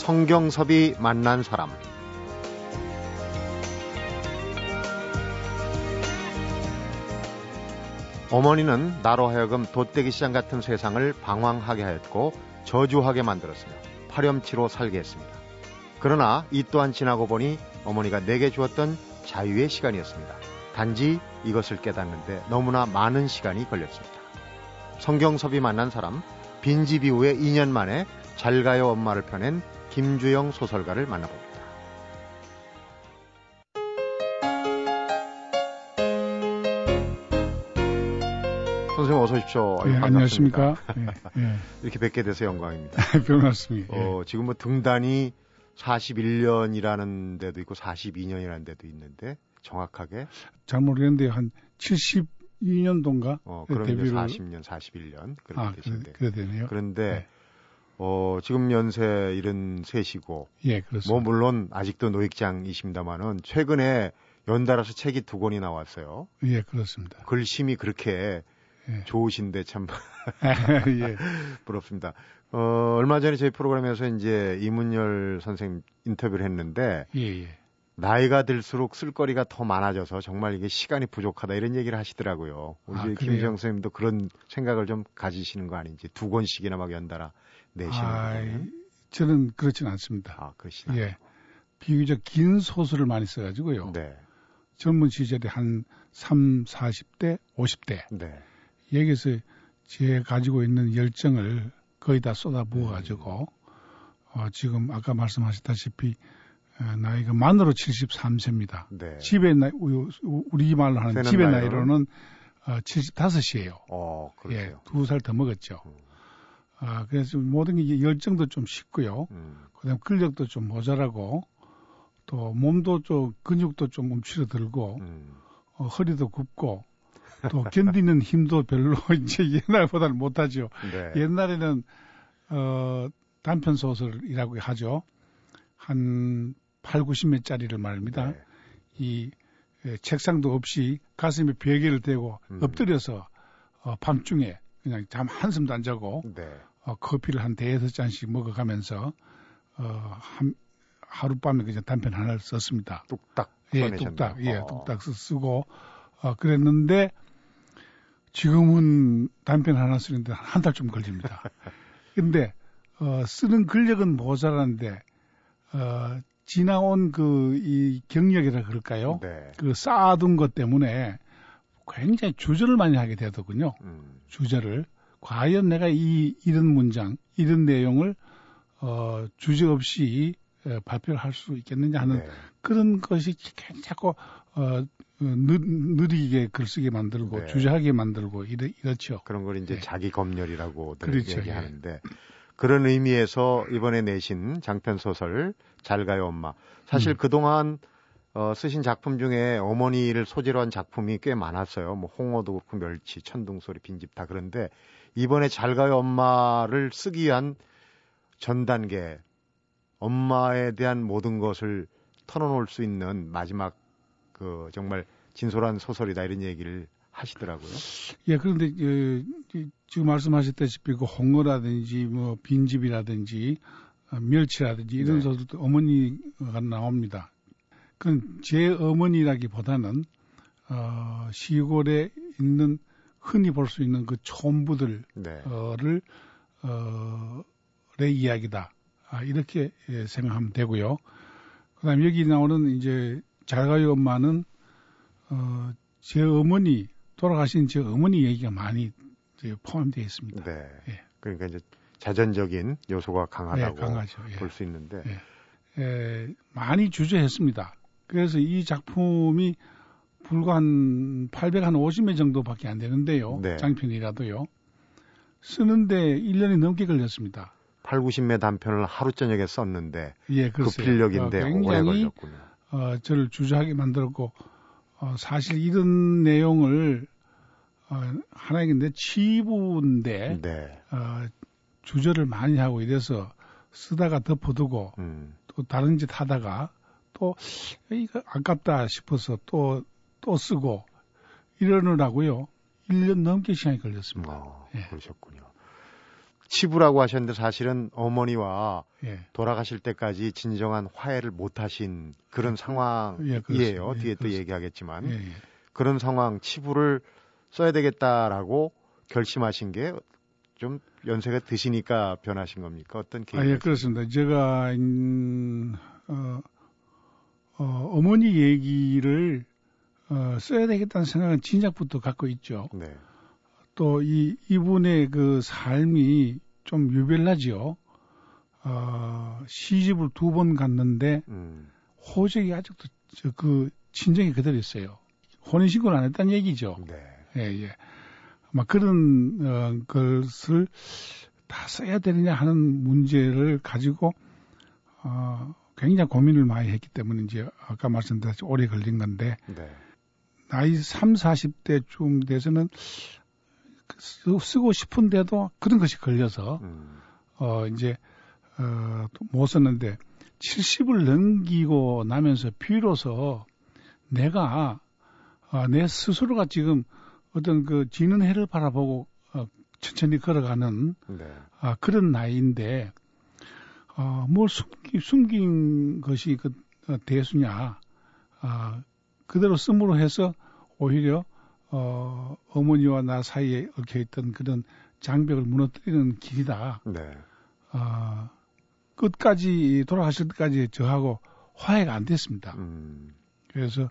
성경섭이 만난 사람 어머니는 나로 하여금 돛대기 시장 같은 세상을 방황하게 하였고 저주하게 만들었으며 파렴치로 살게 했습니다. 그러나 이 또한 지나고 보니 어머니가 내게 주었던 자유의 시간이었습니다. 단지 이것을 깨닫는데 너무나 많은 시간이 걸렸습니다. 성경섭이 만난 사람 빈집 이후에 2년 만에 잘가요 엄마를 펴낸 김주영 소설가를 만나봅니다. 선생님 어서 오십시오. 예, 안녕하십니까. 예, 예. 이렇게 뵙게 돼서 영광입니다. 별 말씀이. 어, 지금 뭐 등단이 41년이라는 데도 있고 42년이라는 데도 있는데 정확하게 잘 모르겠는데 한 72년도인가? 어, 그럼 데뷔를... 40년, 41년 그렇게 아, 되신데. 그래, 그래 되네요. 그런데 네. 어, 지금 연세 73이고 예, 그렇습니다. 뭐 물론 아직도 노익장이십니다만은 최근에 연달아서 책이 두 권이 나왔어요. 예, 그렇습니다. 글심이 그렇게 예. 좋으신데 참 예. 부럽습니다. 어, 얼마 전에 저희 프로그램에서 이제 이문열 선생님 인터뷰를 했는데 예, 예. 나이가 들수록 쓸거리가 더 많아져서 정말 이게 시간이 부족하다 이런 얘기를 하시더라고요. 우리 아, 김지영 선생님도 그런 생각을 좀 가지시는 거 아닌지 두 권씩이나 막 연달아 내시는 아, 저는 그렇지는 않습니다. 아, 그러시나요? 예. 비교적 긴 소설을 많이 써가지고요. 네. 젊은 시절에 한 3, 40대, 50대. 네. 여기서 제 가지고 있는 열정을 거의 다 쏟아부어가지고, 어, 지금 아까 말씀하셨다시피, 어, 나이가 만으로 73세입니다. 네. 집의 나이, 우리 말로 하는 집의 나이로는 어, 75이에요. 어, 그렇죠. 예, 두 살 더 먹었죠. 음. 아, 그래서 모든 게 열정도 좀 식고요. 음. 그다음 근력도 좀 모자라고 또 몸도 좀 근육도 좀 움츠러들고 음. 어, 허리도 굽고 또 견디는 힘도 별로 이제 옛날보다는 못하죠. 네. 옛날에는 어, 단편 소설이라고 하죠. 한 8, 90매짜리를 말입니다. 네. 이 예, 책상도 없이 가슴에 베개를 대고 음. 엎드려서 어, 밤중에 그냥 잠 한숨도 안 자고 네. 어, 커피를 한 대여섯 잔씩 먹어가면서 어, 한, 하룻밤에 그냥 단편 하나를 썼습니다. 뚝딱 예, 뚝딱 예, 어. 뚝딱 쓰고 어, 그랬는데 지금은 단편 하나 쓰는데 한 달쯤 걸립니다. 근데 어, 쓰는 근력은 모자라는데 어, 지나온 그 이 경력이라 그럴까요? 네. 그 쌓아둔 것 때문에 굉장히 주저를 많이 하게 되더군요. 음. 주저를 과연 내가 이 이런 문장, 이런 내용을 어, 주저 없이 에, 발표를 할 수 있겠느냐 하는 네. 그런 것이 자꾸 어, 느, 느리게 글쓰게 만들고 네. 주저하게 만들고 이렇, 이렇죠. 그런 걸 이제 네. 자기 검열이라고 그렇죠. 얘기하는데 그런 의미에서 이번에 내신 장편 소설 잘 가요 엄마. 사실 음. 그동안 어, 쓰신 작품 중에 어머니를 소재로 한 작품이 꽤 많았어요. 뭐 홍어도 그렇고 멸치, 천둥소리, 빈집 다 그런데 이번에 잘 가요 엄마를 쓰기 위한 전 단계 엄마에 대한 모든 것을 털어놓을 수 있는 마지막 그 정말 진솔한 소설이다 이런 얘기를 하시더라고요. 예, 그런데 예, 지금 말씀하셨다시피 그 홍어라든지 뭐 빈집이라든지 어, 멸치라든지 이런 네. 소설도 어머니가 나옵니다. 그건 제 어머니라기보다는 어, 시골에 있는 흔히 볼 수 있는 그 촌부들을 네. 어, 의 이야기다. 아, 이렇게 예, 생각하면 되고요. 그다음 에 여기 나오는 이제 잘가요 엄마는 어, 제 어머니 돌아가신 제 어머니 얘기가 많이 포함되어 있습니다. 네. 예. 그러니까 이제 자전적인 요소가 강하다고 네. 예. 볼수 있는데 예. 에, 많이 주저했습니다. 그래서 이 작품이 불과 한 850매 정도밖에 안 되는데요. 네. 장편이라도요. 쓰는데 1년이 넘게 걸렸습니다. 8, 90매 단편을 하루 저녁에 썼는데 예, 그 필력인데 어, 오래 굉장히 걸렸군요. 어, 저를 주저하게 만들었고 어, 사실 이런 내용을 어, 하나의 내 치부인데 네. 어, 주저를 많이 하고 이래서 쓰다가 덮어두고 음. 또 다른 짓 하다가 또 이거 아깝다 싶어서 또 또 쓰고 이러느라고요. 1년 넘게 시간이 걸렸습니다. 어, 예. 그러셨군요. 치부라고 하셨는데 사실은 어머니와 예. 돌아가실 때까지 진정한 화해를 못 하신 그런 상황이에요. 예, 그렇습니다. 뒤에 예, 또 그렇습니다. 얘기하겠지만 예, 예. 그런 상황 치부를 써야 되겠다라고 결심하신 게 좀 연세가 드시니까 변하신 겁니까? 어떤 계기? 아, 예, 그렇습니다. 제가, 음, 어, 어, 어머니 얘기를, 어, 써야 되겠다는 생각은 진작부터 갖고 있죠. 네. 또 이, 이분의 그 삶이 좀 유별나지요. 어, 시집을 두 번 갔는데, 음. 호적이 아직도 저, 그 친정이 그대로 있어요. 혼인신고를 안 했다는 얘기죠. 네. 예, 예. 막 그런 어, 것을 다 써야 되느냐 하는 문제를 가지고 어, 굉장히 고민을 많이 했기 때문에 이제 아까 말씀드렸듯이 오래 걸린 건데 네. 나이 3, 40대쯤 돼서는 쓰- 쓰고 싶은데도 그런 것이 걸려서 음. 어 이제 어, 또못 썼는데 70을 넘기고 나면서 비로소 내가 어, 내 스스로가 지금 어떤 그 지는 해를 바라보고 어, 천천히 걸어가는 네. 아, 그런 나이인데 어, 뭘 숨기, 숨긴 것이 그 어, 대수냐 아, 그대로 씀으로 해서 오히려 어, 어머니와 나 사이에 얽혀있던 그런 장벽을 무너뜨리는 길이다. 네. 어, 끝까지 돌아가실 때까지 저하고 화해가 안 됐습니다. 음. 그래서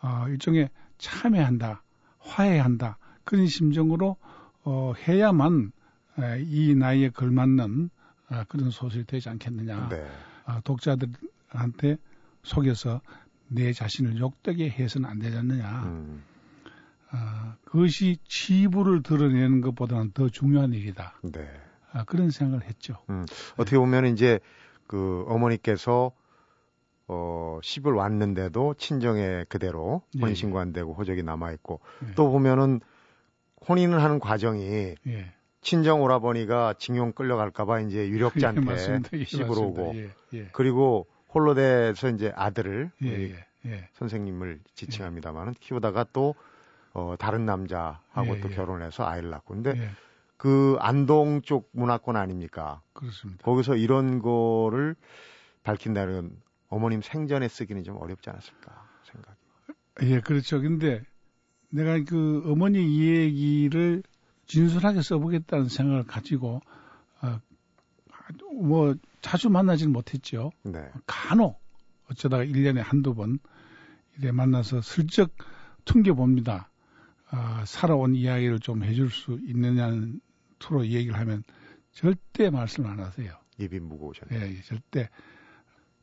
어, 일종의 참여한다, 화해한다 그런 심정으로 어, 해야만 에, 이 나이에 걸맞는 아, 그런 소설이 되지 않겠느냐. 네. 아, 독자들한테 속여서 내 자신을 욕되게 해서는 안 되지 않느냐. 음. 아, 그것이 치부를 드러내는 것보다는 더 중요한 일이다. 네. 아, 그런 생각을 했죠. 어떻게 보면 이제 그 어머니께서 어 10을 왔는데도 친정에 그대로 예, 혼인신고 안 되고 호적이 남아 있고 예. 또 보면은 혼인을 하는 과정이 예. 친정 오라버니가 징용 끌려갈까봐 이제 예, 유력자한테 맞습니다. 예, 시집으로 맞습니다. 오고 예, 예. 그리고 홀로 돼서 이제 아들을 예, 예, 예. 선생님을 지칭합니다만은 키우다가 또 어, 다른 남자하고 예, 또 예. 결혼해서 아이를 낳고 근데 예, 그 안동 쪽 문화권 아닙니까? 그렇습니다. 거기서 이런 거를 밝힌다는 어머님 생전에 쓰기는 좀 어렵지 않았을까 생각이. 예, 그렇죠. 근데 내가 그 어머니 이야기를 진솔하게 써보겠다는 생각을 가지고 어, 뭐 자주 만나지는 못했죠. 네. 간혹 어쩌다가 1년에 한두 번 이래 만나서 슬쩍 퉁겨봅니다. 아, 살아온 이야기를 좀 해줄 수 있느냐는 투로 얘기를 하면 절대 말씀 안 하세요. 입이 무거우셨네. 예, 예, 절대.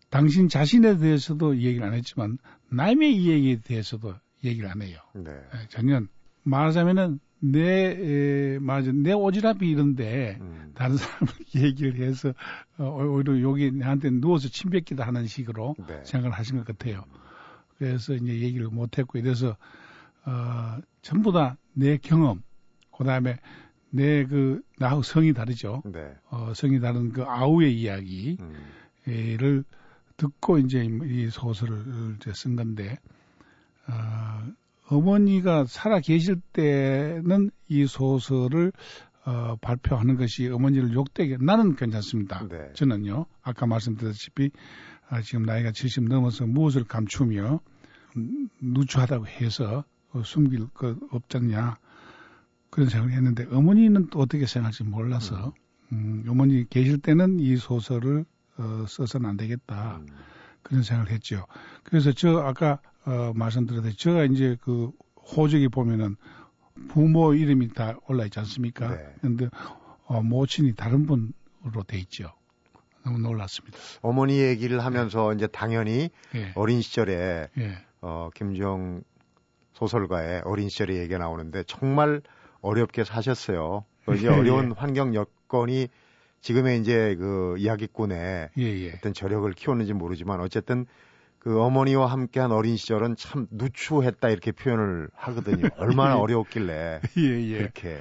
당신 자신에 대해서도 얘기를 안 했지만 남의 이야기에 대해서도 얘기를 안 해요. 네. 예, 전혀 말하자면은 내 에, 맞아 내 오지랖이 이런데 음, 다른 사람을 얘기를 해서 어, 오히려 여기 나한테 누워서 침 뱉기도 하는 식으로 네. 생각을 하신 것 같아요. 그래서 이제 얘기를 못했고 이래서 어, 전부 다 내 경험, 그 다음에 내 그 나하고 성이 다르죠. 네. 어, 성이 다른 그 아우의 이야기를 음, 듣고 이제 이 소설을 이제 쓴 건데 어, 어머니가 살아 계실 때는 이 소설을 어, 발표하는 것이 어머니를 욕되게 나는 괜찮습니다. 네. 저는요 아까 말씀드렸다시피 아, 지금 나이가 70 넘어서 무엇을 감추며 음, 누추하다고 해서 어, 숨길 것 없잖냐 그런 생각을 했는데 어머니는 또 어떻게 생각할지 몰라서 음, 어머니 계실 때는 이 소설을 어, 써서는 안 되겠다 음, 그런 생각을 했죠. 그래서 저 아까 어, 말씀드렸듯이 제가 이제 그 호적이 보면은 부모 이름이 다 올라 있지 않습니까? 네. 그런데 어, 모친이 다른 분으로 돼 있죠. 너무 놀랐습니다. 어머니 얘기를 하면서 이제 당연히 예, 어린 시절에 예, 어, 김정 소설가의 어린 시절의 얘기가 나오는데 정말 어렵게 사셨어요. 그 이제 예, 어려운 환경 여건이 지금의 이제 그 이야기꾼의 예, 예. 어떤 저력을 키웠는지 모르지만 어쨌든 그 어머니와 함께한 어린 시절은 참 누추했다 이렇게 표현을 하거든요. 얼마나 예. 어려웠길래 예, 예. 그렇게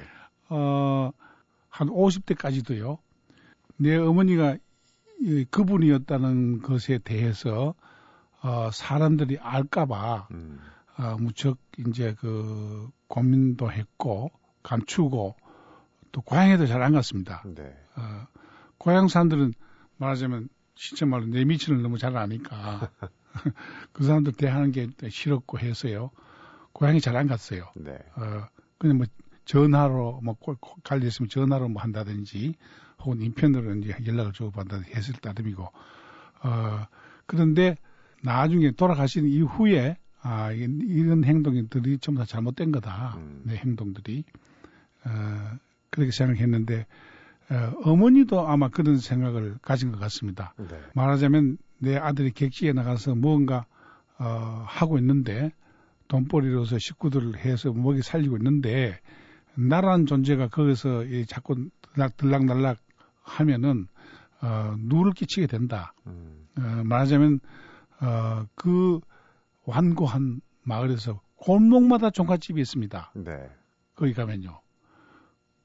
어, 한 50대까지도요. 내 어머니가 이 그분이었다는 것에 대해서 어, 사람들이 알까봐 음, 어, 무척 이제 그 고민도 했고 감추고 또 고향에도 잘 안 갔습니다. 네. 어, 고향 사람들은 말하자면 진짜 말로 내 미치를 너무 잘 아니까 그 사람들 대하는 게 싫었고 해서요. 고향에 잘안 갔어요. 네. 어, 그냥 뭐 전화로 뭐갈일 있으면 전화로 뭐 한다든지 혹은 인편으로 이제 연락을 주고받는다든지 했을 따름이고 어, 그런데 나중에 돌아가신 이후에 아, 이런 행동들이 전부 다 잘못된 거다. 음. 내 행동들이. 어, 그렇게 생각했는데, 어, 어머니도 아마 그런 생각을 가진 것 같습니다. 네. 말하자면 내 아들이 객지에 나가서 무언가, 어, 하고 있는데, 돈벌이로서 식구들을 해서 먹이 살리고 있는데, 나라는 존재가 거기서 자꾸 들락날락 하면은, 어, 누를 끼치게 된다. 음. 어, 말하자면, 어, 그 완고한 마을에서 골목마다 종갓집이 있습니다. 네. 거기 가면요.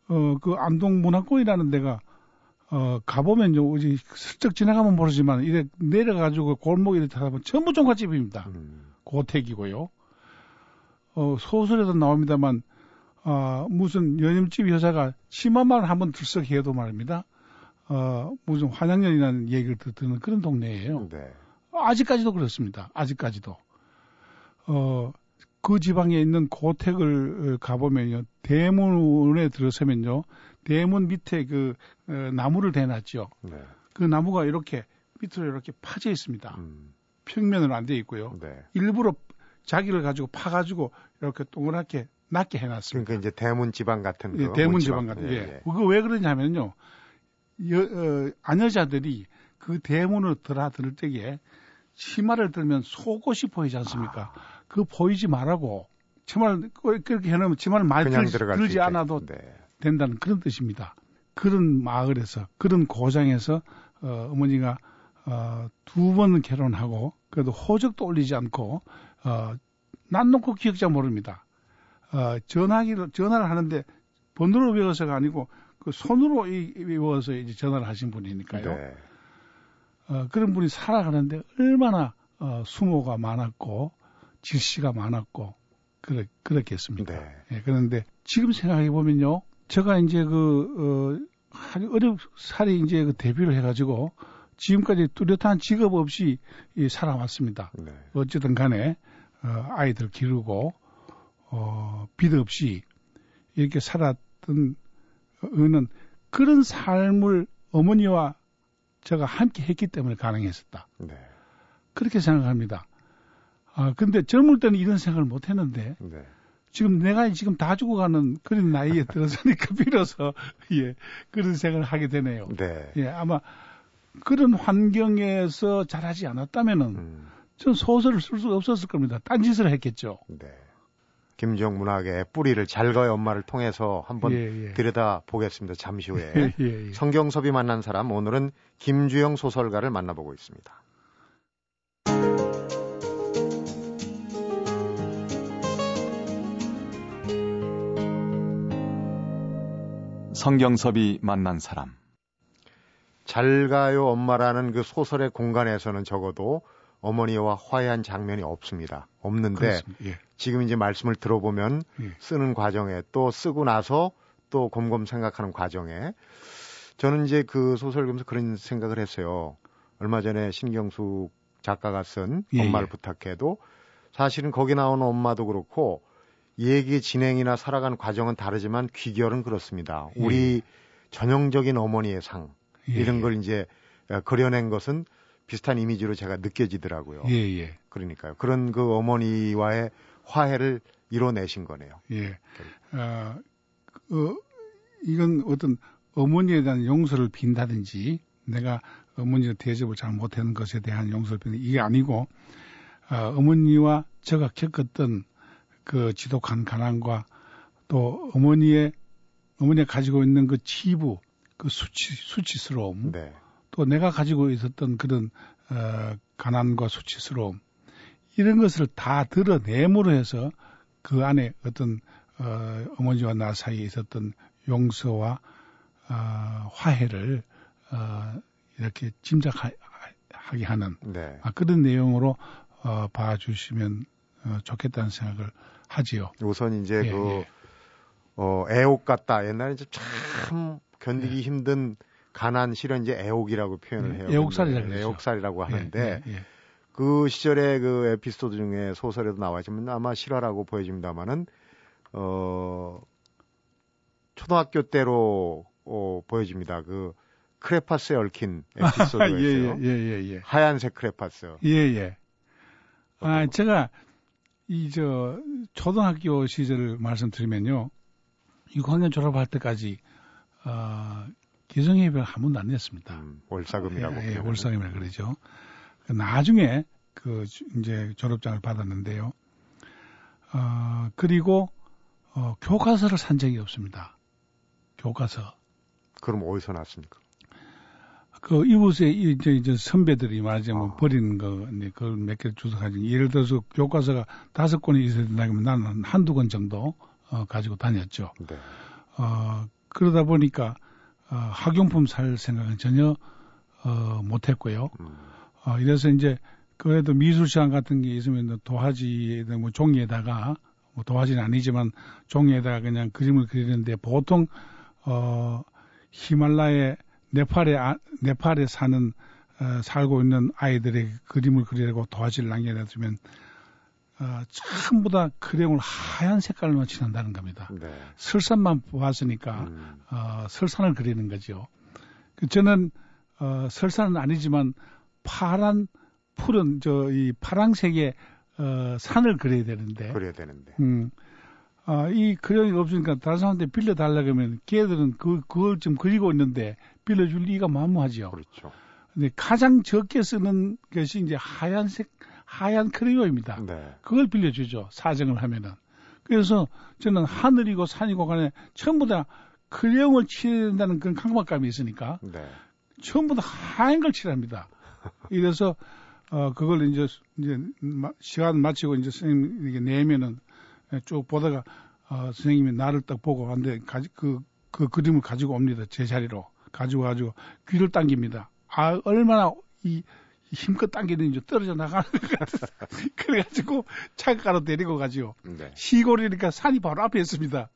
어, 그 안동 문화권이라는 데가 어, 가보면요, 이제 슬쩍 지나가면 모르지만, 이래 내려가지고 골목 이렇게 타보면 전부 종갓집입니다. 음. 고택이고요. 어, 소설에도 나옵니다만, 어, 무슨 연임집 여자가 치마만 한번 들썩해도 말입니다. 어, 무슨 환양년이라는 얘기를 듣는 그런 동네예요. 네. 아직까지도 그렇습니다. 아직까지도. 어, 그 지방에 있는 고택을 가보면요. 대문에 들어서면요. 대문 밑에 그 어, 나무를 대놨죠. 네. 그 나무가 이렇게 밑으로 이렇게 파져 있습니다. 음. 평면으로 안 돼 있고요. 네. 일부러 자기를 가지고 파가지고 이렇게 동그랗게 낮게 해놨습니다. 그러니까 이제 대문 지방 같은 예, 대문 지방 같은. 예, 예. 예. 그거 왜 그러냐면요. 여, 어, 아녀자들이 그 대문을 들어들 때에 치마를 들면 속옷이 보이지 않습니까? 아. 그 보이지 말라고 치마를 그렇게 해놓으면 치마를 많이 들, 들지 않아도 네. 된다는 그런 뜻입니다. 그런 마을에서 그런 고장에서 어, 어머니가 어, 두 번 결혼하고 그래도 호적도 올리지 않고 어, 난 놓고 기억자 모릅니다. 어, 전화기를 전화를 하는데 번호를 외워서가 아니고 그 손으로 외워서 이제 전화를 하신 분이니까요. 네. 어, 그런 분이 살아가는데 얼마나 어, 수모가 많았고 질시가 많았고 그렇, 그렇겠습니까? 네. 예, 그런데 지금 생각해 보면요, 제가 이제 그 어, 어렵 살이 이제 그 데뷔를 해가지고 지금까지 뚜렷한 직업 없이 이, 살아왔습니다. 네. 어쨌든 간에 어, 아이들 기르고 어, 빚 없이 이렇게 살았던 어는 그런 삶을 어머니와 제가 함께 했기 때문에 가능했었다. 네. 그렇게 생각합니다. 아, 근데 젊을 때는 이런 생각을 못 했는데, 네. 지금 내가 지금 다 죽어가는 그런 나이에 들어서니까 비로소, 예, 그런 생각을 하게 되네요. 네. 예, 아마 그런 환경에서 자라지 않았다면은, 음. 전 소설을 쓸수 없었을 겁니다. 딴짓을 했겠죠. 네. 김정 문학의 뿌리를 잘거의 엄마를 통해서 한번 예, 예. 들여다 보겠습니다. 잠시 후에. 예, 예, 성경섭이 만난 사람 오늘은 김주영 소설가를 만나보고 있습니다. 성경섭이 만난 사람. 잘 가요 엄마라는 그 소설의 공간에서는 적어도 어머니와 화해한 장면이 없습니다. 없는데 예. 지금 이제 말씀을 들어보면 예. 쓰는 과정에 또 쓰고 나서 또 곰곰 생각하는 과정에 저는 이제 그 소설 보면서 그런 생각을 했어요. 얼마 전에 신경숙 작가가 쓴 예, 엄마를 예. 부탁해도 사실은 거기 나오는 엄마도 그렇고 얘기 진행이나 살아가는 과정은 다르지만 귀결은 그렇습니다. 예. 우리 전형적인 어머니의 상 예. 이런 걸 이제 어, 그려낸 것은 비슷한 이미지로 제가 느껴지더라고요. 예, 예. 그러니까요. 그런 그 어머니와의 화해를 이뤄내신 거네요. 예. 어, 어, 이건 어떤 어머니에 대한 용서를 빈다든지 내가 어머니의 대접을 잘 못하는 것에 대한 용서를 빈다 이게 아니고 어, 어머니와 제가 겪었던 그 지독한 가난과 또 어머니의 어머니가 가지고 있는 그 치부, 그 수치 수치스러움, 네. 또 내가 가지고 있었던 그런 어, 가난과 수치스러움 이런 것을 다 드러내므로 해서 그 안에 어떤 어, 어머니와 나 사이에 있었던 용서와 어, 화해를 어, 이렇게 짐작하게 하는 네. 아, 그런 내용으로 어, 봐주시면 어, 좋겠다는 생각을 하지요. 우선 이제 예, 그 예. 어, 애옥 같다. 옛날에 이제 참 견디기 네. 힘든 가난 실은 이제 애옥이라고 표현을 네, 해요. 애옥살이라고 애옥살이라고 하는데 예, 예, 예. 그 시절의 그 에피소드 중에 소설에도 나와있지만 아마 실화라고 보여집니다만은 어 초등학교 때로 어, 보여집니다. 그 크레파스에 얽힌 에피소드가 예, 있어요. 예, 예, 예, 예. 하얀색 크레파스. 예, 예. 아, 제가 이 저 초등학교 시절을 말씀드리면요. 6학년 졸업할 때까지 어, 기성예배를 한 번도 안 냈습니다. 음, 월사금이라고. 예, 예 월사금이라 그러죠. 그 나중에 그 이제 졸업장을 받았는데요. 어, 그리고 어, 교과서를 산 적이 없습니다. 교과서. 그럼 어디서 났습니까? 그 이웃에 이제, 이제 선배들이 말하자면 아. 버리는 거, 이제 그걸 몇개 주워 가지고 예를 들어서 교과서가 다섯 권이 있어야 된다면 나는 한두 권 정도 어, 가지고 다녔죠. 네. 어, 그러다 보니까 어, 학용품 살 생각은 전혀 어, 못했고요. 음. 어, 이래서 이제 그래도 미술 시간 같은 게 있으면 도화지에 뭐 종이에다가 뭐 도화지는 아니지만 종이에다가 그냥 그림을 그리는데 보통 어 히말라야 네팔에 아, 네팔에 사는 어, 살고 있는 아이들의 그림을 그리려고 도화지를 남겨놨으면 어, 전부 다 크레용을 하얀 색깔로 칠한다는 겁니다. 네. 설산만 보았으니까 음. 어, 설산을 그리는 거죠. 그 저는 어, 설산은 아니지만 파란 푸른 저 이 파랑색의 어, 산을 그려야 되는데. 그려야 되는데. 음. 아, 이 그림이 없으니까 다른 사람한테 빌려달라 그러면 걔들은 그, 그걸 좀 그리고 있는데 빌려줄 리가 만무하죠. 그렇죠. 근데 가장 적게 쓰는 것이 이제 하얀색, 하얀 크레요입니다. 네. 그걸 빌려주죠. 사정을 하면은. 그래서 저는 하늘이고 산이고 간에 전부 다 크레용을 칠해야 된다는 그런 강박감이 있으니까 네. 전부 다 하얀 걸 칠합니다. 이래서 어, 그걸 이제, 이제, 시간 마치고 이제 선생님에게 내면은 쭉 보다가, 어, 선생님이 나를 딱 보고, 안데, 가지, 그, 그 그림을 가지고 옵니다. 제 자리로. 가지고 가지고 귀를 당깁니다. 아, 얼마나 이, 힘껏 당기는지 떨어져 나가는 것 같아서. 그래가지고 차가로 데리고 가지고. 네. 시골이니까 산이 바로 앞에 있습니다.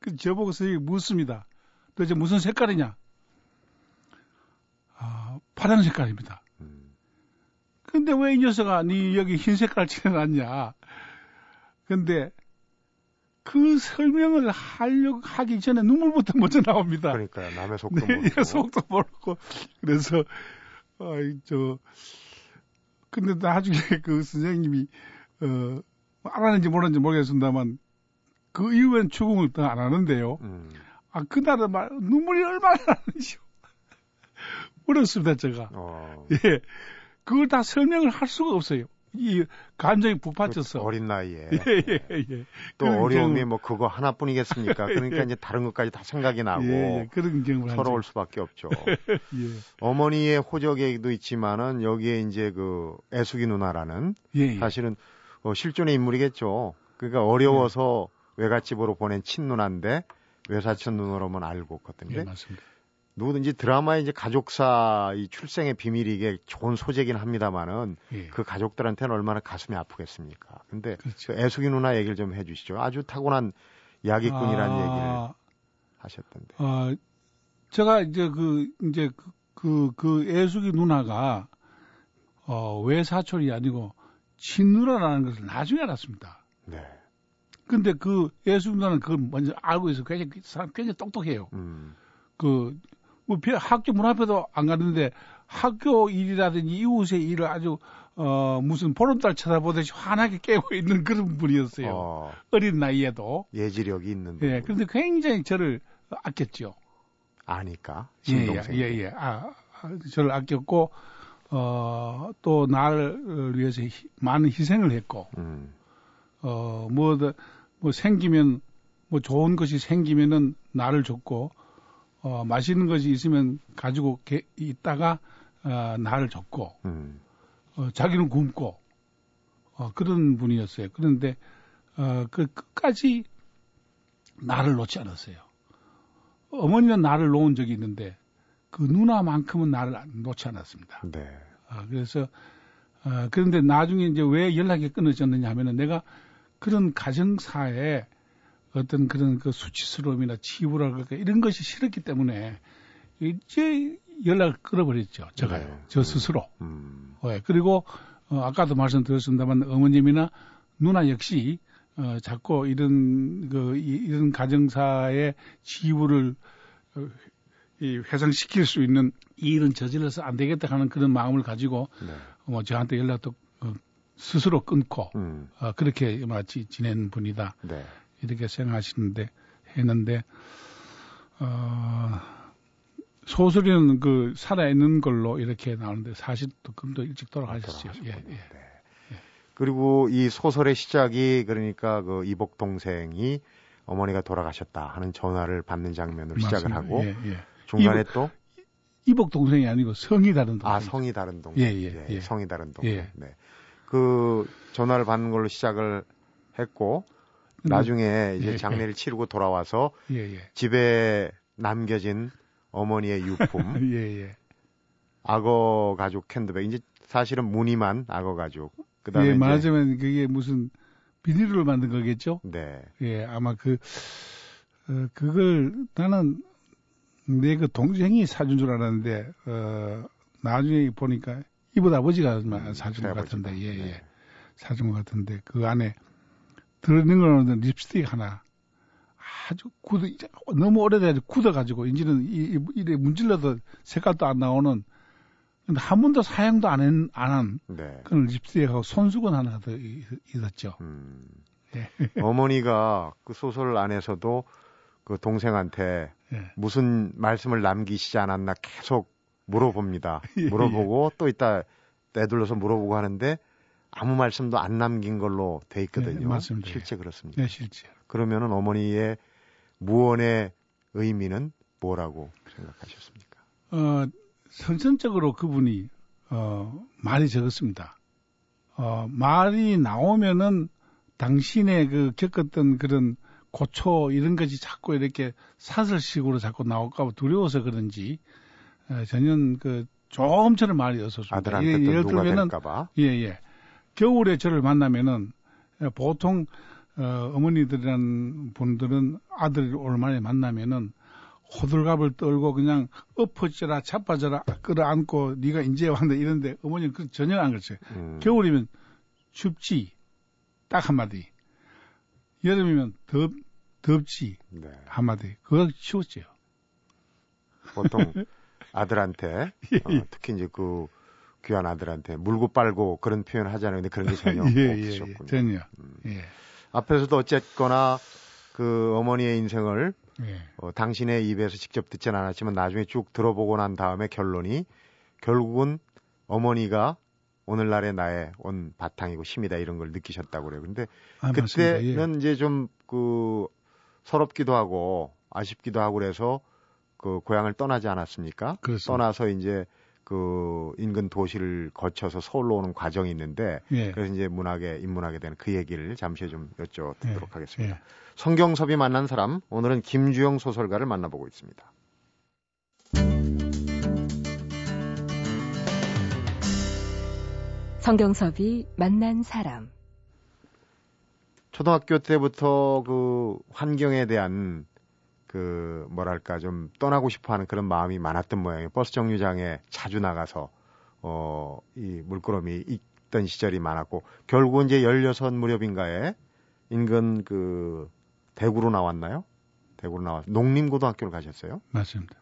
그 저보고 선생님이 묻습니다. 도대체 무슨 색깔이냐? 아, 파란 색깔입니다. 근데 왜 이 녀석아, 니 여기 흰 색깔 칠해놨냐? 근데 그 설명을 하려고 하기 전에 눈물부터 먼저 나옵니다. 그러니까요. 남의 속도 네, 모르고. 속도 모르고. 그래서, 아이, 저, 근데 나중에 그 선생님이, 어, 알았는지 모르는지 모르겠습니다만, 그 이후엔 추궁을 더 안 하는데요. 음. 아, 그날은 말, 눈물이 얼마나 나는지요. 울었습니다, 제가. 어. 예. 그걸 다 설명을 할 수가 없어요. 이 감정이 북받쳐서 그 어린 나이에 예, 예, 예. 또 어려움이 경우... 뭐 그거 하나뿐이겠습니까? 그러니까 이제 다른 것까지 다 생각이 나고 예, 예. 그런 경우 서러울 수밖에 없죠. 예. 어머니의 호적에도 있지만은 여기에 이제 그 애숙이 누나라는 사실은 어, 실존의 인물이겠죠. 그러니까 어려워서 외갓집으로 보낸 친누나인데 외사촌 누나로만 알고 있거든요. 예, 맞습니다. 누구든지 드라마의 이제 가족사 이 출생의 비밀이 이게 좋은 소재긴 합니다만은 예. 그 가족들한테는 얼마나 가슴이 아프겠습니까. 근데 그렇죠. 그 애숙이 누나 얘기를 좀 해주시죠. 아주 타고난 이야기꾼이라는 아, 얘기를 하셨던데. 아, 제가 이제 그 이제 그, 그, 그 애숙이 누나가 어, 외사촌이 아니고 친누나라는 것을 나중에 알았습니다. 네. 근데 그 애숙이 누나는 그걸 먼저 알고 있어. 굉장히 사람 굉장히 똑똑해요. 음. 그 뭐 학교 문 앞에도 안 가는데 학교 일이라든지 이웃의 일을 아주 어 무슨 보름달 쳐다보듯이 환하게 깨고 있는 그런 분이었어요. 어, 린 나이에도 예지력이 있는. 예. 그런데 굉장히 저를 아꼈죠. 아니까. 신동생. 예, 예, 예. 아, 아, 저를 아꼈고 어, 또 나를 위해서 히, 많은 희생을 했고, 음. 어, 뭐, 뭐 생기면, 뭐 좋은 것이 생기면은 나를 줬고, 어, 맛있는 것이 있으면 가지고 게, 있다가 어, 나를 줬고 음. 어, 자기는 굶고 어, 그런 분이었어요. 그런데 어, 그 끝까지 나를 놓지 않았어요. 어머니는 나를 놓은 적이 있는데 그 누나만큼은 나를 놓지 않았습니다. 네. 어, 그래서 어, 그런데 나중에 이제 왜 연락이 끊어졌느냐 하면은 내가 그런 가정사에 어떤 그런 그 수치스러움이나 치부랄까 이런 것이 싫었기 때문에 이제 연락을 끊어버렸죠. 제가요. 네. 저 스스로. 음. 네. 그리고 어, 아까도 말씀드렸습니다만 어머님이나 누나 역시 어, 자꾸 이런 그 이, 런 가정사의 지부를 어, 이 회상시킬 수 있는 이 일은 저질러서 안 되겠다 하는 그런 마음을 가지고 네. 뭐 저한테 연락도 어, 스스로 끊고 음. 어, 그렇게 마치 지낸 분이다 네. 이렇게 생각하시는데 했는데 어, 소설에는 그 살아있는 걸로 이렇게 나오는데 사실 또 금도 일찍 돌아가셨죠. 예, 예. 네. 그리고 이 소설의 시작이 그러니까 그 이복 동생이 어머니가 돌아가셨다 하는 전화를 받는 장면으로 맞습니다. 시작을 하고 예, 예. 중간에 이복, 또 이복 동생이 아니고 성이 다른 동생. 아 성이 다른 동생. 예, 예, 예. 성이 다른 동생. 예. 네. 그 전화를 받는 걸로 시작을 했고 음, 나중에 이제 예, 장례를 예. 치르고 돌아와서 집에 남겨진 어머니의 유품, 악어 가죽 캔드백 이제 사실은 무늬만 악어 가죽 그다음에 예, 말하자면 그게 무슨 비닐로 만든 거겠죠? 네. 예, 아마 그 어, 그걸 나는 내 그 동생이 사준 줄 알았는데 어 나중에 보니까 이보다 아버지가 음, 사준 것 같은데 예, 예. 네. 사준 것 같은데 그 안에 들어있는 거는 립스틱 하나 아주 굳어 너무 오래돼가지고 굳어가지고 이제는 이, 이, 이래 문질러도 색깔도 안 나오는 근데 한 번도 사용도 안, 한, 안 한 네. 그런 립스틱하고 손수건 하나 더 있었죠. 음. 네. 어머니가 그 소설 안에서도 그 동생한테 네. 무슨 말씀을 남기시지 않았나 계속 물어봅니다. 예, 물어보고 예. 또 이따 내둘러서 물어보고 하는데 아무 말씀도 안 남긴 걸로 돼 있거든요. 네, 맞습니다. 실제 그렇습니다. 네, 실제. 그러면은 어머니의 무언의 의미는 뭐라고 생각하셨습니까? 어, 선천적으로 그분이 어, 말이 적었습니다. 어, 말이 나오면은 당신의 그 겪었던 그런 고초 이런 것이 자꾸 이렇게 사설식으로 자꾸 나올까 봐 두려워서 그런지 어, 전혀 그 조금처럼 말이 없었습니다. 아들한테 예, 예를 들면은 예예 예. 겨울에 저를 만나면은 보통 어, 어머니들이란 분들은 아들을 얼마나 만나면은 호들갑을 떨고 그냥 엎어져라 자빠져라 끌어안고 네가 인제 왔는데 이런데 어머니는 그 전혀 안 그렇죠. 음. 겨울이면 춥지 딱 한마디. 여름이면 덥 덥지 네. 한마디. 그거 쉬웠죠. 보통 아들한테 예, 어, 예. 특히 이제 그 귀한 아들한테 물고 빨고 그런 표현 하잖아요. 근데 그런 게 전혀 예, 예 없으셨군요. 예, 전혀. 음. 예. 앞에서도 어쨌거나 그 어머니의 인생을 예. 어, 당신의 입에서 직접 듣진 않았지만 나중에 쭉 들어보고 난 다음에 결론이 결국은 어머니가 오늘날의 나의 온 바탕이고 힘이다 이런 걸 느끼셨다고 그래요. 근데 아, 그때는 예. 이제 좀 그 서럽기도 하고 아쉽기도 하고 그래서 그 고향을 떠나지 않았습니까? 그렇습니다. 떠나서 이제 그 인근 도시를 거쳐서 서울로 오는 과정이 있는데 예. 그래서 이제 문학에 입문하게 되는 그 얘기를 잠시 좀 여쭤보도록 예. 하겠습니다. 예. 성경섭이 만난 사람 오늘은 김주영 소설가를 만나보고 있습니다. 성경섭이 만난 사람 초등학교 때부터 그 환경에 대한 그 뭐랄까 좀 떠나고 싶어하는 그런 마음이 많았던 모양이에요. 버스 정류장에 자주 나가서 어 이 물끄러미 있던 시절이 많았고 결국은 이제 16 무렵인가에 인근 그 대구로 나왔나요? 대구로 나와서 농림고등학교를 가셨어요? 맞습니다.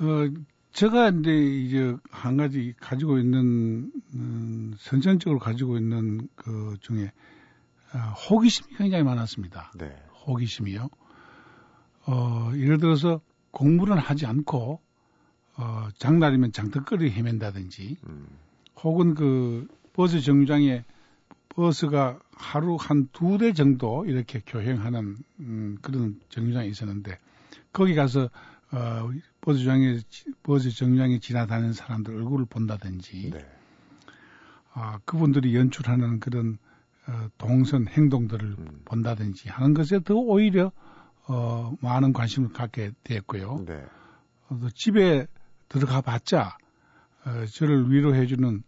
어 제가 이제 이제 한 가지 가지고 있는 음, 선천적으로 가지고 있는 그 중에 어, 호기심이 굉장히 많았습니다. 네. 호기심이요. 어, 예를 들어서 공부는 하지 않고 어, 장날이면 장터거리 헤맨다든지 음. 혹은 그 버스 정류장에 버스가 하루 한 두 대 정도 이렇게 교행하는 음, 그런 정류장이 있었는데 거기 가서 어, 버스 정류장에 버스 정류장에 지나다니는 사람들 얼굴을 본다든지 네. 아, 그분들이 연출하는 그런 어, 동선 행동들을 음. 본다든지 하는 것에 더 오히려 어, 많은 관심을 갖게 됐고요. 네. 어, 집에 들어가 봤자 어, 저를 위로해주는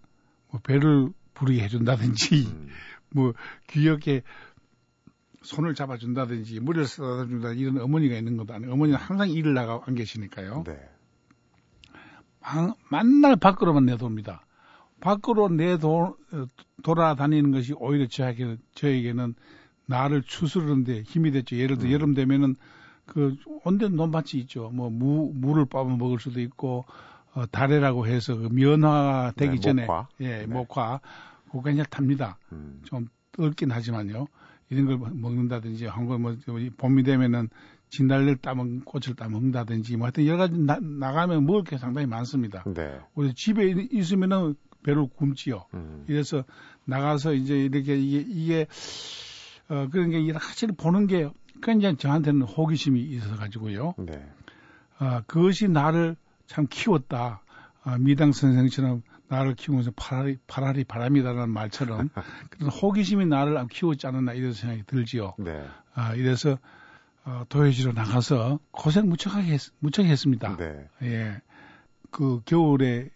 뭐 배를 부르게 해준다든지 음. 뭐 귀엽게 손을 잡아준다든지 머리를 쓰다준다 이런 어머니가 있는 것도 아니고 어머니는 항상 일을 나가 안 계시니까요. 네. 방, 만날 밖으로만 내돌니다 밖으로 내도 돌아다니는 것이 오히려 저에게는, 저에게는 나를 추스르는데 힘이 됐죠. 예를 들어 음. 여름 되면은 그 온데 논밭이 있죠. 뭐 무, 물을 뽑아 먹을 수도 있고 어, 다래라고 해서 그 면화 되기 네, 전에 목화. 예 네. 목화 그거 그냥 탑니다. 음. 좀 뜰긴 하지만요. 이런 걸 먹는다든지 한번 뭐 봄이 되면은 진달래를 따먹 꽃을 따먹는다든지 뭐 하여튼 여러 가지 나, 나가면 먹을 게 상당히 많습니다. 네. 우리 집에 있으면은 배를 굶지요. 음. 이래서 나가서 이제 이렇게 이게, 이게 어 그런 게 여러 가지를 보는 게 굉장히 저한테는 호기심이 있어서 가지고요. 네. 어, 그것이 나를 참 키웠다. 어, 미당 선생처럼 나를 키우면서 파라리, 파라리 바람이다라는 말처럼 그런 호기심이 나를 키웠지 않았나 이런 생각이 들지요. 네. 아, 이래서 어, 도요지로 나가서 고생 무척하게 했, 무척 했습니다. 네. 예. 그 겨울에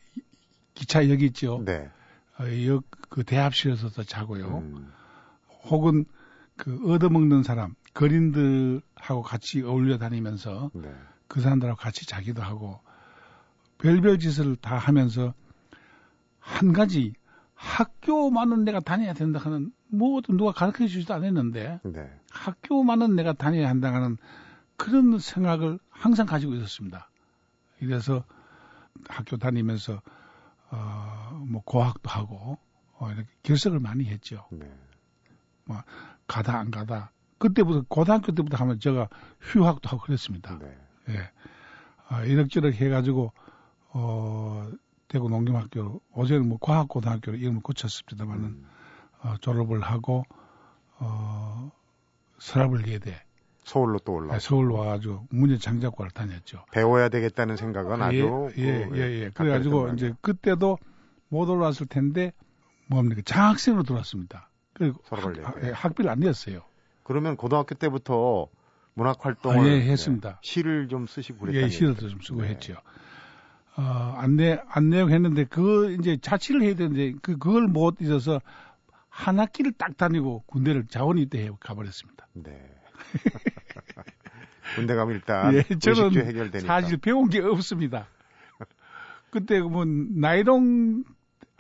기차역 있죠. 네. 어, 역, 그 대합실에서도 자고요. 음. 혹은 그 얻어먹는 사람, 거린들하고 같이 어울려 다니면서 네. 그 사람들하고 같이 자기도 하고 별별 짓을 다 하면서 한 가지 학교만은 내가 다녀야 된다 하는 뭐든 누가 가르쳐 주지도 않았는데 네. 학교만은 내가 다녀야 한다 하는 그런 생각을 항상 가지고 있었습니다. 이래서 학교 다니면서 어, 뭐 고학도 하고 어, 이렇게 결석을 많이 했죠. 네. 뭐 가다 안 가다 그때부터 고등학교 때부터 하면 제가 휴학도 하고 그랬습니다. 네. 예. 아, 이럭저럭 해가지고 어 대구 농림학교 어제는 뭐 과학고등학교로 이름을 고쳤습니다만은 음. 어, 졸업을 하고 어 서랍을 예대 서울로 또 올라. 네, 서울 와가지고 문예 장작과를 다녔죠. 배워야 되겠다는 생각은 아주 예예예 그, 예, 예, 예. 그래가지고 이제 그때도 못 올라왔을 텐데 뭡니까 장학생으로 들어왔습니다. 그리고 학, 예, 학비를 안 냈어요. 그러면 고등학교 때부터 문학 활동을 아, 예, 했습니다. 네, 시를 좀 쓰시고 그랬다는 예, 시를 좀 쓰고 네. 했죠. 어, 안내 안내용 했는데 그 이제 자취를 해야 되는데 그 그걸 못 잊어서 한 학기를 딱 다니고 군대를 자원이 때 가버렸습니다. 네. 군대 가면 일단 예, 저는 해결되니까. 사실 배운 게 없습니다. 그때 뭐 나이롱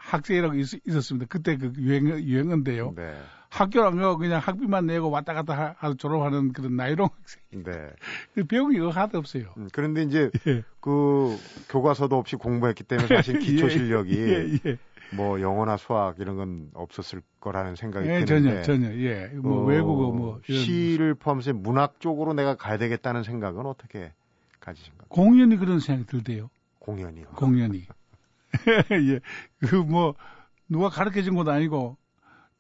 학생이라고 있, 었습니다 그때 그 유행 유행인데요. 네. 학교 안 가고 그냥 학비만 내고 왔다 갔다 하, 졸업하는 그런 나이롱 학생. 네. 그 배운 게 하나도 없어요. 음, 그런데 이제 예. 그 교과서도 없이 공부했기 때문에 사실 기초 예, 실력이 예, 예, 뭐 영어나 수학 이런 건 없었을 거라는 생각이 예, 드는데 전혀 전혀 예. 뭐 어, 외국어 뭐 이런. 시를 포함해서 문학 쪽으로 내가 가야 되겠다는 생각은 어떻게 가지신가요? 공연이 그런 생각이 들대요. 공연이요. 공연이. 예. 그 뭐 누가 가르쳐 준 것도 아니고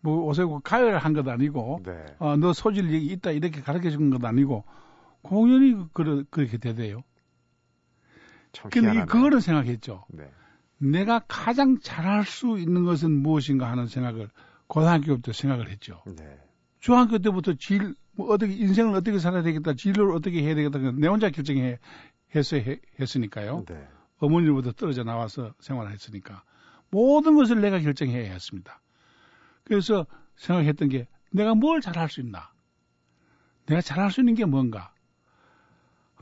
뭐 옷에 가열 한 것도 아니고 네. 어, 너 소질이 있다 이렇게 가르쳐 준 것도 아니고 공연이 그러, 그렇게 되대요. 근데 그거를 생각했죠. 네. 내가 가장 잘할 수 있는 것은 무엇인가 하는 생각을 고등학교 때 생각을 했죠. 네. 중학교 때부터 질, 뭐 어떻게, 인생을 어떻게 살아야 되겠다, 진로를 어떻게 해야 되겠다, 내 혼자 결정해, 해서 했으니까요. 네. 어머니로부터 떨어져 나와서 생활을 했으니까. 모든 것을 내가 결정해야 했습니다. 그래서 생각했던 게 내가 뭘 잘할 수 있나? 내가 잘할 수 있는 게 뭔가?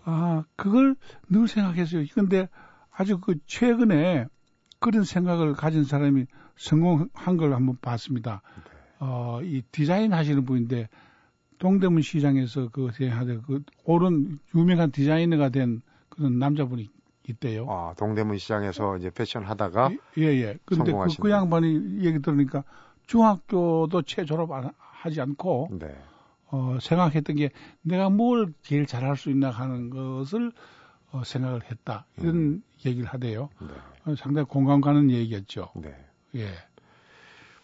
아, 그걸 늘 생각했어요. 근데 아주 그 최근에 그런 생각을 가진 사람이 성공한 걸 한번 봤습니다. 어, 이 디자인 하시는 분인데 동대문 시장에서 그 그 옳은 유명한 디자이너가 된 그런 남자분이 있대요. 아, 동대문 시장에서 이제 패션 하다가 예, 예. 근데 그, 그 양반이 얘기 들으니까 중학교도 채 졸업 안, 하지 않고 네. 어, 생각했던 게 내가 뭘 제일 잘할 수 있나 하는 것을 어, 생각을 했다 이런 음. 얘기를 하대요. 네. 어, 상당히 공감 가는 얘기였죠. 네. 예.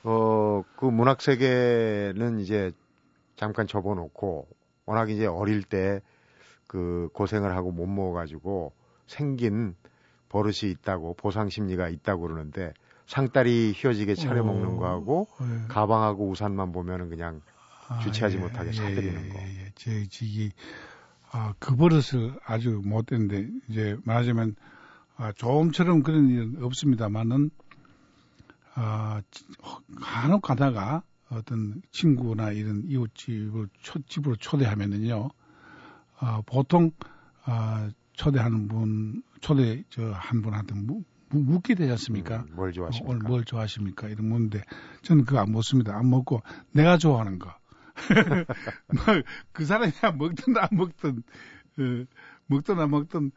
어, 그 문학 세계는 이제 잠깐 접어놓고 워낙 이제 어릴 때 그 고생을 하고 못 모아가지고 생긴 버릇이 있다고 보상 심리가 있다고 그러는데 상다리 휘어지게 차려 먹는 어, 거하고 예. 가방하고 우산만 보면은 그냥 아, 주체하지 아, 예, 못하게 사들이는 예, 거. 예, 예. 제 지기 아, 그 버릇을 아주 못했는데 이제 말하자면 아, 조음처럼 그런 일은 없습니다만은 아, 간혹 가다가 어, 어떤 친구나 이런 이웃집을 초, 집으로 초대하면은요, 어, 보통 어, 초대하는 분, 초대 저 한 분한테 무, 묻게 되지 않습니까? 음, 뭘 좋아하십니까? 오늘 뭘 좋아하십니까? 이런 묻는데 저는 그거 안 먹습니다. 안 먹고 내가 좋아하는 거. 뭐그 사람이 먹든 안 먹든 어, 먹든 안 먹든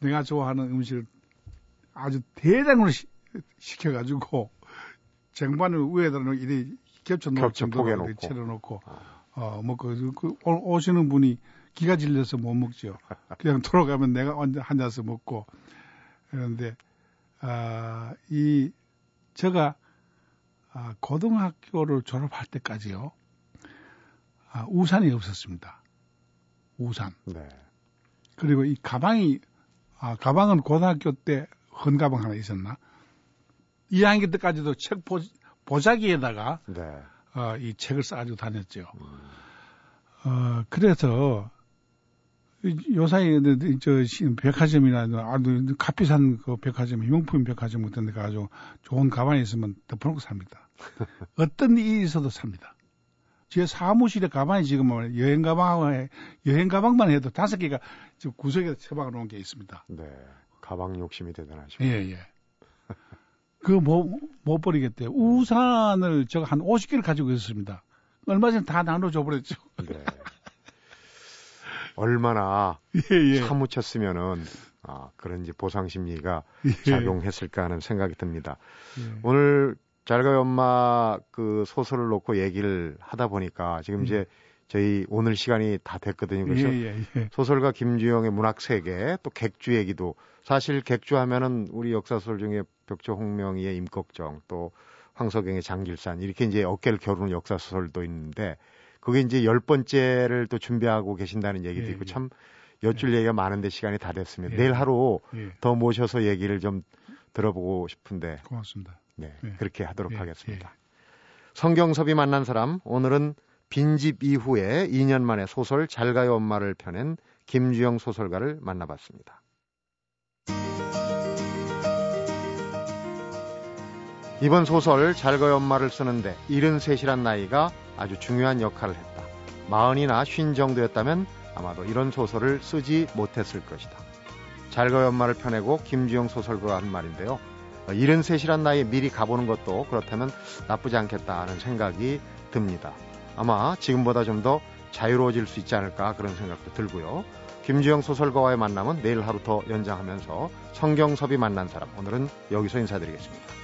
내가 좋아하는 음식을 아주 대량으로 시, 시켜가지고 쟁반을 위에다 놓고 이리 겹쳐 놓고 겹쳐 쳐놓고 어 먹고 그 오시는 분이 기가 질려서 못 먹죠. 그냥 돌아가면 내가 언제 앉아서 먹고 그런데 아, 이 제가 아, 고등학교를 졸업할 때까지요. 아, 우산이 없었습니다. 우산. 네. 그리고 이 가방이 아, 가방은 고등학교 때 헌 가방 하나 있었나? 2학년 때까지도 책 보, 보자기에다가 네. 어, 이 책을 싸가지고 다녔죠. 음. 어, 그래서 요사이 저 백화점이나 아주 값비싼 그 백화점, 용품 백화점 같은 데 가지고 좋은 가방이 있으면 덮어놓고 삽니다. 어떤 일이 있어도 삽니다. 제 사무실에 가방이 지금 뭐 여행 가방하고 여행 가방만 해도 다섯 개가 지금 구석에 처박아 놓은 게 있습니다. 네. 가방 욕심이 대단하시고. 예, 예. 그거 뭐, 못 버리겠대요. 우산을 제가 한 50개를 가지고 있었습니다. 얼마 전에 다 나눠줘 버렸죠. 네. 얼마나 예, 예. 사무쳤으면은 아, 그런 이제 보상 심리가 예. 작용했을까 하는 생각이 듭니다. 예. 오늘 잘가요 엄마 그 소설을 놓고 얘기를 하다 보니까 지금 음. 이제 저희 오늘 시간이 다 됐거든요. 그래서 예, 예, 예. 소설가 김주영의 문학 세계 또 객주 얘기도 사실 객주 하면은 우리 역사 소설 중에 벽조 홍명희의 임꺽정 또 황석영의 장길산 이렇게 이제 어깨를 겨루는 역사 소설도 있는데 그게 이제 열 번째를 또 준비하고 계신다는 얘기도 예, 있고 예. 참 여쭐 얘기가 많은데 시간이 다 됐습니다. 예. 내일 하루 예. 더 모셔서 얘기를 좀 들어보고 싶은데 고맙습니다. 네, 예. 그렇게 하도록 예, 하겠습니다. 성경섭이 만난 사람 오늘은 빈집 이후에 2년 만에 소설 잘가요 엄마를 펴낸 김주영 소설가를 만나봤습니다. 이번 소설 잘가요 엄마를 쓰는데 73이란 나이가 아주 중요한 역할을 했다. 마흔이나 쉰 정도였다면 아마도 이런 소설을 쓰지 못했을 것이다. 잘가요 엄마를 펴내고 김주영 소설가가 한 말인데요. 73이란 나이에 미리 가보는 것도 그렇다면 나쁘지 않겠다 하는 생각이 듭니다. 아마 지금보다 좀 더 자유로워질 수 있지 않을까 그런 생각도 들고요. 김주영 소설가와의 만남은 내일 하루 더 연장하면서 성경섭이 만난 사람 오늘은 여기서 인사드리겠습니다.